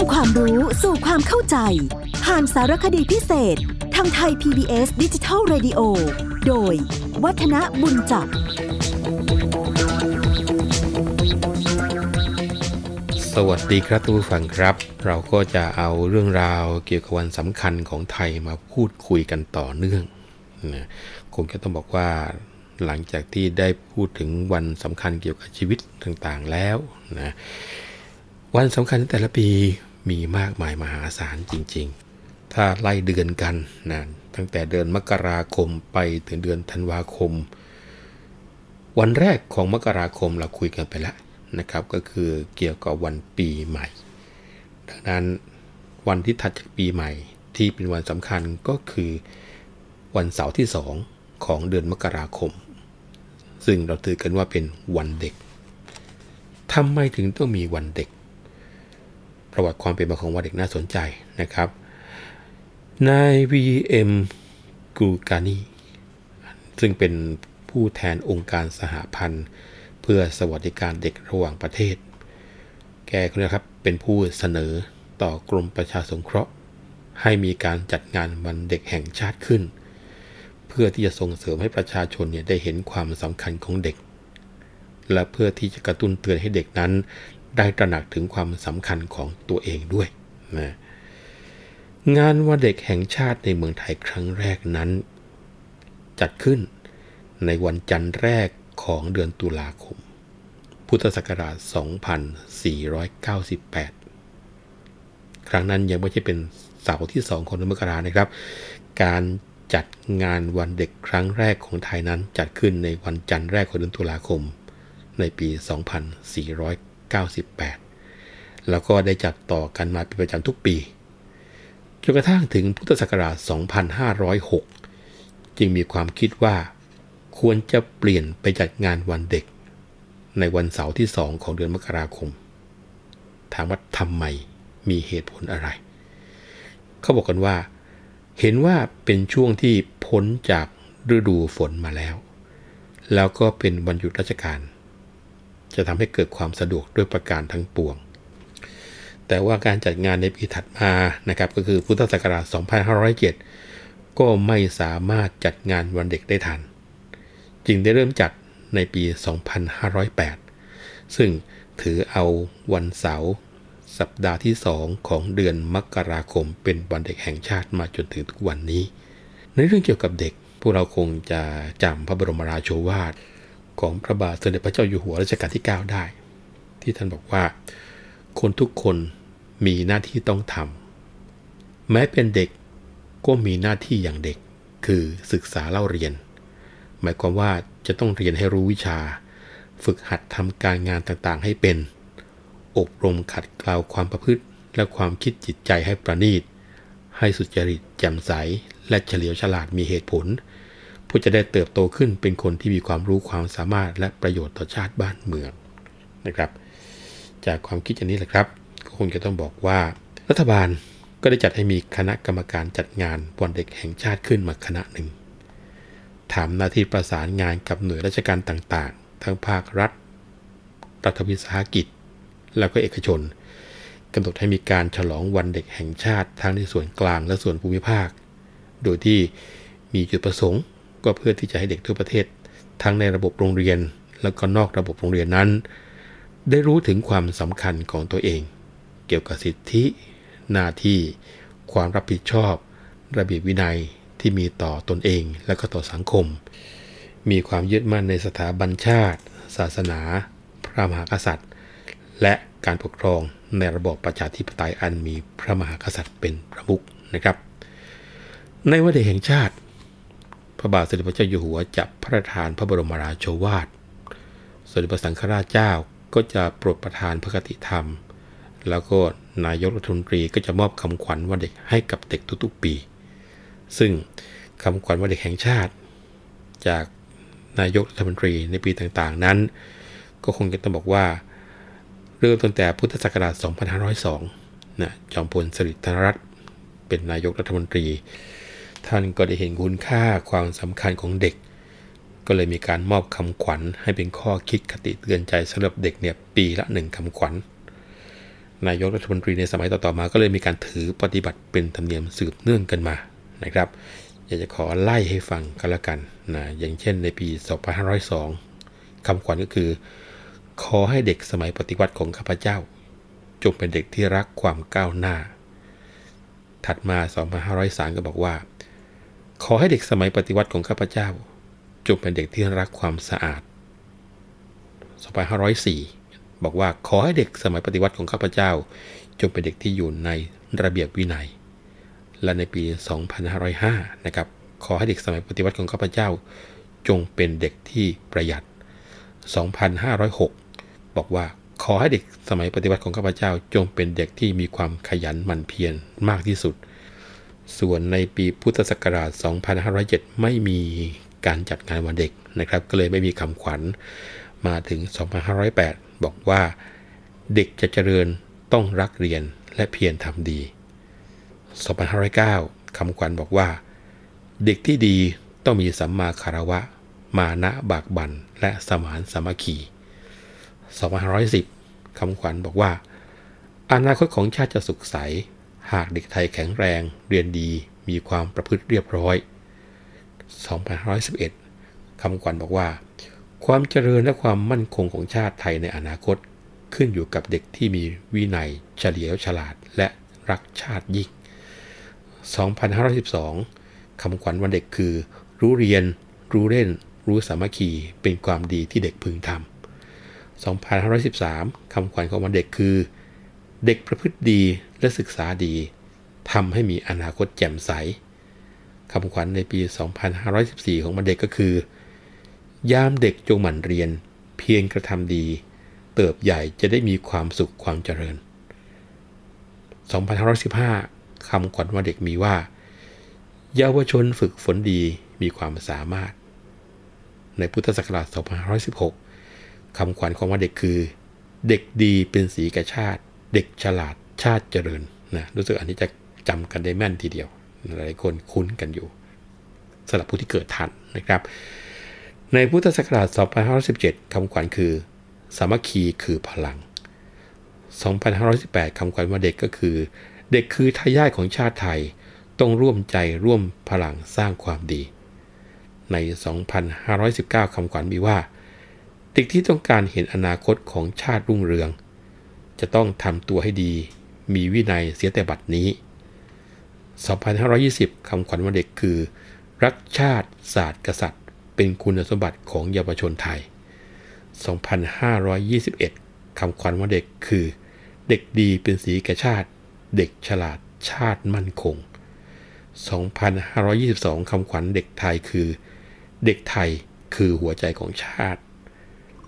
ำความรู้สู่ความเข้าใจ ผ่านสารคดีพิเศษ ทางไทย PBS ดิจิทัล Radio โดย วัฒนบุญจับ สวัสดีครับทุกผังครับ เราก็จะเอาเรื่องราวเกี่ยวกับวันสำคัญของไทยมาพูดคุยกันต่อเนื่องนะคงจะต้องบอกว่าหลังจากที่ได้พูดถึงวันสำคัญเกี่ยวกับชีวิตต่างๆแล้วนะวันสำคัญแต่ละปี มีมากมายมหาศาลจริง ๆ ถ้าไล่เดือนกันนะตั้งแต่เดือนมกราคมไปถึงเดือนธันวาคม วันแรกของมกราคมเราคุยกันไปแล้วนะครับ ก็คือเกี่ยวกับวันปีใหม่ ดังนั้นวันที่ถัดจากปีใหม่ที่เป็นวันสำคัญก็คือวันเสาร์ที่สองของเดือนมกราคม ซึ่งเราถือกันว่าเป็นวันเด็กทำไมถึงต้องมีวันเด็ก ประวัติความเป็นมาของวันเด็กน่าสนใจนะครับ นาย V.M. กูกานีซึ่งเป็นผู้แทนองค์การสหพันธ์ เพื่อสวัสดิการเด็กระหว่างประเทศ แกก็นะครับเป็นผู้เสนอต่อกรมประชาสงเคราะห์ ให้มีการจัดงานวันเด็กแห่งชาติขึ้น เพื่อที่จะส่งเสริมให้ประชาชนเนี่ยได้เห็นความสำคัญของเด็ก และเพื่อที่จะกระตุ้นเตือนให้เด็กนั้น ได้ตระหนักถึงความสำคัญของตัวเองด้วยนะงานวันเด็กแห่งชาติในเมืองไทยครั้งแรกนั้น จัดขึ้นในวันจันทร์แรกของเดือนตุลาคม พุทธศักราช 2498 ครั้งนั้นยังไม่ใช่เป็นเสาร์ที่ 2 ของเดือนมกรานะครับ การจัดงานวันเด็กครั้งแรกของไทยนั้นจัดขึ้นในวันจันทร์แรกของเดือนตุลาคม ในปี 2498 98 แล้วก็ได้จัดต่อกันมาเป็นประจำทุกปีจนกระทั่งถึงพุทธศักราช 2506 จึงมีความคิดว่า ควรจะเปลี่ยนไปจัดงานวันเด็ก ในวันเสาร์ที่สองของเดือนมกราคม ถามว่าทำไมมีเหตุผลอะไร เขาบอกกันว่า เห็นว่าเป็นช่วงที่พ้นจากฤดูฝนมาแล้ว แล้วก็เป็นวันหยุดราชการ จะทำให้เกิดความสะดวกด้วยประการทั้งปวง แต่ว่าการจัดงานในปีถัดมานะครับก็คือพุทธศักราช 2507 ก็ไม่สามารถจัดงานวันเด็กได้ทัน จึงได้เริ่มจัดในปี 2508 ซึ่งถือเอาวันเสาร์สัปดาห์ที่ 2 ของเดือนมกราคมเป็นวันเด็กแห่งชาติมาจนถึงทุกวันนี้ ในเรื่องเกี่ยวกับเด็กพวกเราคงจะจำพระบรมราโชวาท ของพระบาทสมเด็จพระเจ้าอยู่หัวรัชกาลที่ 9 ได้ ที่ท่านบอกว่า คนทุกคนมีหน้าที่ต้องทำแม้เป็นเด็กก็มีหน้าที่อย่างเด็กคือศึกษาเล่าเรียน หมายความว่าจะต้องเรียนให้รู้วิชา ฝึกหัดทำการงานต่างๆให้เป็น อบรมขัดเกลาความประพฤติ และความคิดจิตใจให้ประณีต ให้สุจริตแจ่มใส และเฉลียวฉลาดมีเหตุผล ผู้จะได้เติบโตขึ้นเป็นคนที่มีความรู้ความสามารถและประโยชน์ต่อชาติบ้านเมืองนะครับ จากความคิดอย่างนี้แหละครับก็คงจะต้องบอกว่า รัฐบาลก็ได้จัดให้มีคณะกรรมการจัดงานวันเด็กแห่งชาติขึ้นมาคณะหนึ่งทำหน้าที่ประสานงานกับหน่วยราชการต่างๆ ทั้งภาครัฐ รัฐวิสาหกิจ แล้วก็เอกชนกำหนดให้มีการฉลองวันเด็กแห่งชาติทั้งในส่วนกลางและส่วนภูมิภาค โดยที่มีจุดประสงค์ ก็เพื่อที่จะให้เด็กทั่วประเทศ ทั้งในระบบโรงเรียน แล้วก็นอกระบบโรงเรียนนั้น ได้รู้ถึงความสำคัญของตัวเอง เกี่ยวกับสิทธิ หน้าที่ ความรับผิดชอบ ระเบียบวินัยที่มีต่อตนเองและก็ต่อสังคม มีความยึดมั่นในสถาบันชาติ ศาสนา พระมหากษัตริย์ และการปกครองในระบอบประชาธิปไตยอันมีพระมหากษัตริย์เป็นประมุขนะครับ ในวันเด็กแห่งชาติ พระบาทสมเด็จพระเจ้าอยู่หัวจะพระราชทานพระบรมราโชวาทสมเด็จพระสังฆราชเจ้าก็จะโปรดประทานพระคติธรรม แล้วก็นายกรัฐมนตรีก็จะมอบคำขวัญวันเด็กให้กับเด็กทุกๆปี ซึ่งคำขวัญวันเด็กแห่งชาติ จากนายกรัฐมนตรีในปีต่างๆนั้น ก็คงจะต้องบอกว่า เริ่มตั้งแต่พุทธศักราช 2502 นะจอมพลสฤษดิ์ธนรัตน์เป็นนายกรัฐมนตรี ท่านก็ได้เห็นคุณค่าความสำคัญของเด็ก ก็เลยมีการมอบคำขวัญให้เป็นข้อคิดคติเตือนใจสำหรับเด็กเนี่ยปีละหนึ่งคำขวัญ นายกรัฐมนตรีในสมัยต่อๆมา ก็เลยมีการถือปฏิบัติเป็นธรรมเนียมสืบเนื่องกันมานะครับ อยากจะขอไล่ให้ฟังกันละกันนะอย่างเช่นในปี 2502คำขวัญก็คือ ขอให้เด็กสมัยปฏิวัติของข้าพเจ้า จงเป็นเด็กที่รักความก้าวหน้า ถัดมา 2503 ก็บอกว่า อให้เด็กสมัยปฏิวัติของข้าพเจ้า จงเป็นเด็กที่รักความสะอาด2504 บอกว่าขอให้เด็กสมัยปฏิวัติของข้าพเจ้า จงเป็นเด็กที่อยู่ในระเบียบวินัย และในปี 2505 นะครับ ขอให้เด็กสมัยปฏิวัติของข้าพเจ้า จงเป็นเด็กที่ประหยัด 2506 บอกว่าขอให้เด็กสมัยปฏิวัติของข้าพเจ้า จงเป็นเด็กที่มีความขยันหมั่นเพียรมากที่สุด ส่วนในปีพุทธศักราช 2507 ไม่มีการจัดงานวันเด็กนะครับ ก็เลยไม่มีคำขวัญมาถึง 2508 บอกว่า เด็กจะเจริญต้องรักเรียนและเพียรทำดี 2509 คำขวัญบอกว่า เด็กที่ดีต้องมีสัมมาคารวะ มานะบากบันและสมานสามัคคี 2510 คำขวัญบอกว่า อนาคตของชาติจะสุขใส หากเด็กไทยแข็งแรง เรียนดี มีความประพฤติเรียบร้อย 2511 คำขวัญบอกว่า ความเจริญและความมั่นคงของชาติไทยในอนาคต ขึ้นอยู่กับเด็กที่มีวินัยเฉลียวฉลาดและรักชาติยิ่ง 2512 คำขวัญวันเด็กคือ รู้เรียน รู้เล่น รู้สามัคคี เป็นความดีที่เด็กพึงทำ2513 คำขวัญของวันเด็กคือ เด็กประพฤติดี และศึกษาดีทำให้มีอนาคตแจ่มใสคำขวัญในปี 2514 ของวันเด็กก็คือ ยามเด็กจงหมั่นเรียน เพียงกระทำดี เติบใหญ่จะได้มีความสุขความเจริญ 2515คำขวัญวันเด็กมีว่า เยาวชนฝึกฝนดีมีความสามารถ ในพุทธศักราช 2516คำขวัญของวันเด็กคือ เด็กดีเป็นสีแก่ชาติ เด็กฉลาด ชาติเจริญนะรู้สึกอันนี้จะจำกันได้แม่นทีเดียว หลายคนคุ้นกันอยู่สำหรับผู้ที่เกิดทันนะครับ ในพุทธศักราช 2517 คำขวัญคือ สามัคคีคือพลัง 2518 คำขวัญวันเด็กก็คือ เด็กคือทายาทของชาติไทย ต้องร่วมใจร่วมพลังสร้างความดี ใน 2519 คำขวัญมีว่า เด็กที่ต้องการเห็นอนาคตของชาติรุ่งเรือง จะต้องทำตัวให้ดี มีวินัยเสียแต่บัดนี้ 2520 คำขวัญวันเด็กคือ รักชาติศาสตร์กษัตริย์ เป็นคุณสมบัติของเยาวชนไทย 2521 คำขวัญวันเด็กคือ เด็กดีเป็นสีแก่ชาติ เด็กฉลาดชาติมั่นคง 2522 คำขวัญเด็กไทยคือ เด็กไทยคือหัวใจของชาติ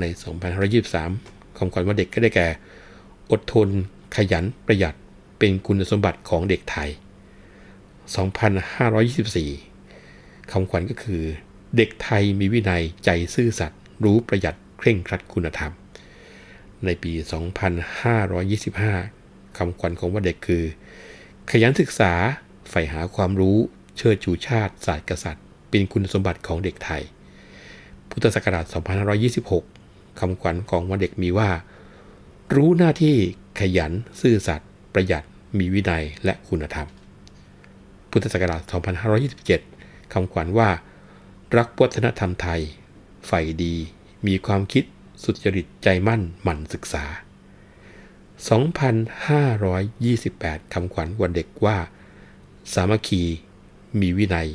ใน 2523 คำขวัญวันเด็กก็ได้แก่ อดทน ขยันประหยัดเป็นคุณสมบัติของเด็กไทย 2524 คำขวัญก็คือ เด็กไทยมีวินัยใจซื่อสัตย์รู้ประหยัดเคร่งครัดคุณธรรม ในปี 2525 คำขวัญของวันเด็กคือ ขยันศึกษาใฝ่หาความรู้เชิดชูชาติ ศาสตร์กษัตริย์ เป็นคุณสมบัติของเด็กไทย พุทธศักราช 2526 คำขวัญของวันเด็กมีว่า รู้หน้าที่ ขยัน ซื่อสัตย์ประหยัด มีวินัยและคุณธรรม พุทธศักราช 2527 คำขวัญว่า รักวัฒนธรรมไทย ใฝ่ดี มีความคิดสุจริตใจมั่นหมั่นศึกษา 2,528 คำขวัญวันเด็กว่า สามัคคี มีวินัย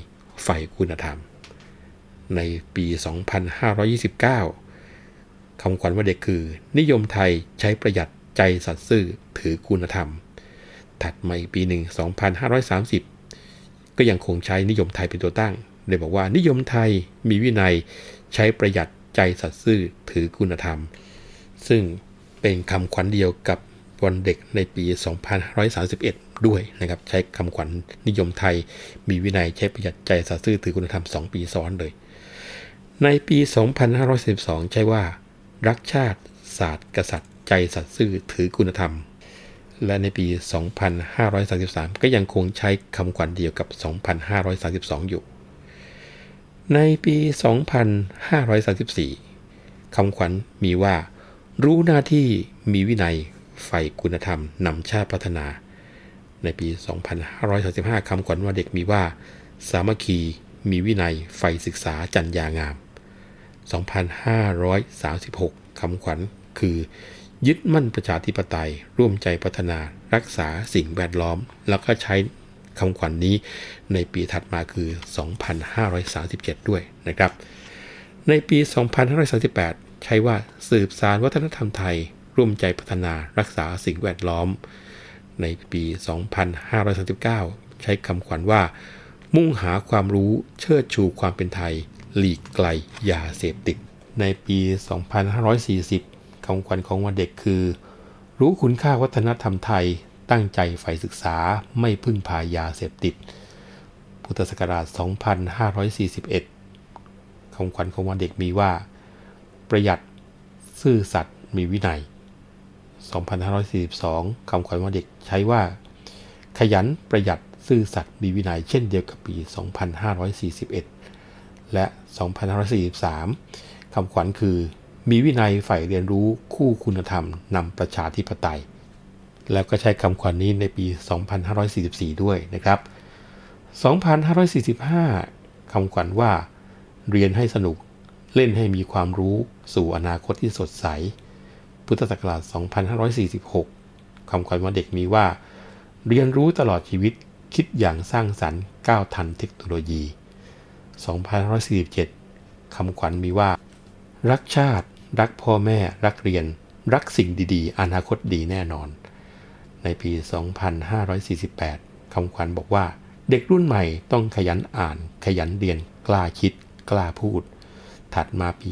ใฝ่คุณธรรม ในปี 2529คำขวัญวันเด็กคือ นิยมไทยใช้ประหยัด ใจสัตย์ซื่อถือคุณธรรม ถัดมาอีกปีหนึ่ง 2530 ก็ยังคงใช้นิยมไทยเป็นตัวตั้งโดยบอกว่านิยมไทยมีวินัยใช้ประหยัดใจสัตย์ซื่อถือคุณธรรม ซึ่งเป็นคำขวัญเดียวกับวันเด็กในปี 2531 ด้วยนะครับ ใช้คำขวัญนิยมไทย มีวินัยใช้ประหยัดใจสัตย์ซื่อถือคุณธรรม 2 ปีซ้อนเลย ในปี 2512 ใช้ว่า รักชาติศาสตร์กษัตริย์ ใจสัตย์ซื่อถือคุณธรรม และในปี 2533 ก็ยังคงใช้คำขวัญเดียวกับ 2532 อยู่ ในปี 2534 คำขวัญมีว่า รู้หน้าที่มีวินัยไฟคุณธรรมนำชาติพัฒนา ในปี 2535 คำขวัญว่าเด็กมีว่า สามัคคีมีวินัยไฟศึกษาจัญญางาม 2536 คำขวัญ คือ ยึดมั่นประชาธิปไตย ร่วมใจพัฒนารักษาสิ่งแวดล้อม แล้วก็ใช้คำขวัญนนี้ในปีถัดมาคือ 2537 ด้วยนะครับ ในปี 2538 ใช้ว่าสืบสารวัฒนธรรมไทย ร่วมใจพัฒนารักษาสิ่งแวดล้อม ในปี 2539 ใช้คำขวัญว่า มุ่งหาความรู้เชิดชูความเป็นไทย หลีกไกลยาเสพติด ในปี 2540 คำขวัญของวันเด็กคือ รู้คุณค่าวัฒนธรรมไทย ตั้งใจใฝ่ศึกษา ไม่พึ่งพายาเสพติด พุทธศักราช 2541 คำขวัญของวันเด็กมีว่า ประหยัด ซื่อสัตย์ มีวินัย 2542 คำขวัญวันเด็กใช้ว่า ขยันประหยัดซื่อสัตย์มีวินัยเช่นเดียวกับปี 2541 และ 2543 คำขวัญคือ มีวินัยใฝ่เรียนรู้คู่คุณธรรมนำประชาธิปไตย แล้วก็ใช้คำขวัญนนี้ในปี 2544 ด้วยนะครับ 2545 คำขวัญว่า เรียนให้สนุกเล่นให้มีความรู้สู่อนาคตที่สดใส พุทธศักราช 2546 คำขวัญวันเด็กมีว่า เรียนรู้ตลอดชีวิตคิดอย่างสร้างสรรค์ก้าวทันเทคโนโลยี 2547 คำขวัญมีว่า รักชาติ รักพ่อแม่ รักเรียน รักสิ่งดีๆ อนาคตดีแน่นอน ในปี 2548คำขวัญบอกว่า เด็กรุ่นใหม่ต้องขยันอ่าน ขยันเรียน กล้าคิด กล้าพูด ถัดมาปี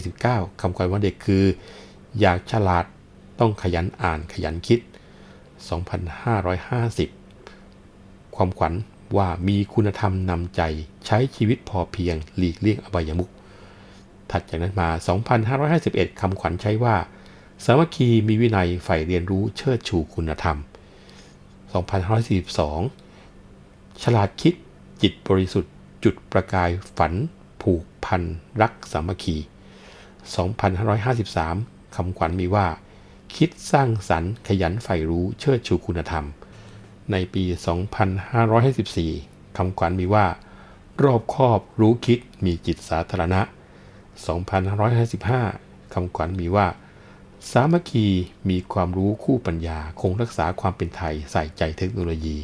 2549คำขวัญว่าเด็กคือ อยากฉลาดต้องขยันอ่านขยันคิด 2550 ความขวัญว่ามีคุณธรรมนำใจใช้ชีวิตพอเพียงหลีกเลี่ยงอบายมุข ถัดจากนั้นมา 2551 คำขวัญใช้ว่า สามัคคีมีวินัยใฝ่เรียนรู้เชิดชูคุณธรรม 2542 ฉลาดคิดจิตบริสุทธิ์จุดประกายฝันผูกพันรักสามัคคี 2553 คำขวัญมีว่า คิดสร้างสรรค์ขยันใฝ่รู้เชิดชูคุณธรรม ในปี 2554 คำขวัญมีว่า รอบคอบรู้คิดมีจิตสาธารณะ 2555 คำขวัญมีว่า สามัคคีมีความรู้คู่ปัญญาคงรักษาความเป็นไทยใส่ใจเทคโนโลยี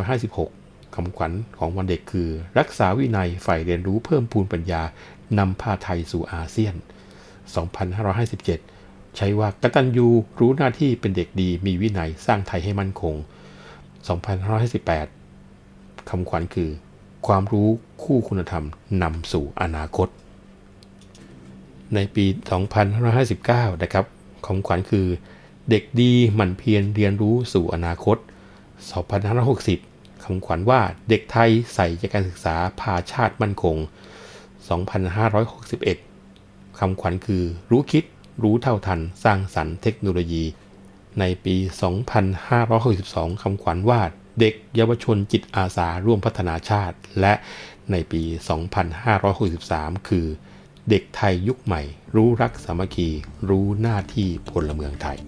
2556 คำขวัญของวันเด็กคือ รักษาวินัยฝ่ายเรียนรู้เพิ่มพูนปัญญานำพาไทยสู่อาเซียน 2557 ใช้ว่ากตัญญูรู้หน้าที่เป็นเด็กดีมีวินัยสร้างไทยให้มั่นคง 2558 คำขวัญคือ ความรู้คู่คุณธรรมนำสู่อนาคต ในปี 2559 นะครับของขวัญคือ เด็กดีหมั่นเพียรเรียนรู้สู่อนาคต 2560 คำขวัญว่าเด็กไทยใส่ใจการศึกษาพาชาติมั่นคง 2561 คำขวัญคือ รู้คิดรู้เท่าทันสร้างสรรค์เทคโนโลยี ในปี 2562 คำขวัญว่า เด็กเยาวชนจิตอาสาร่วมพัฒนาชาติ และในปี 2563 คือ เด็กไทยยุคใหม่ รู้รักสามัคคี รู้หน้าที่พลเมืองไทย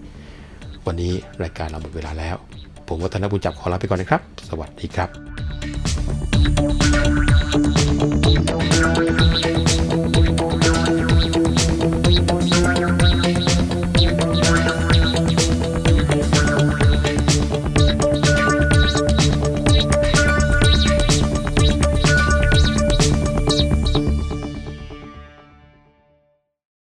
วันนี้รายการเราหมดเวลาแล้ว ผมวัฒนบุญจับขอลาไปก่อนนะครับ สวัสดีครับ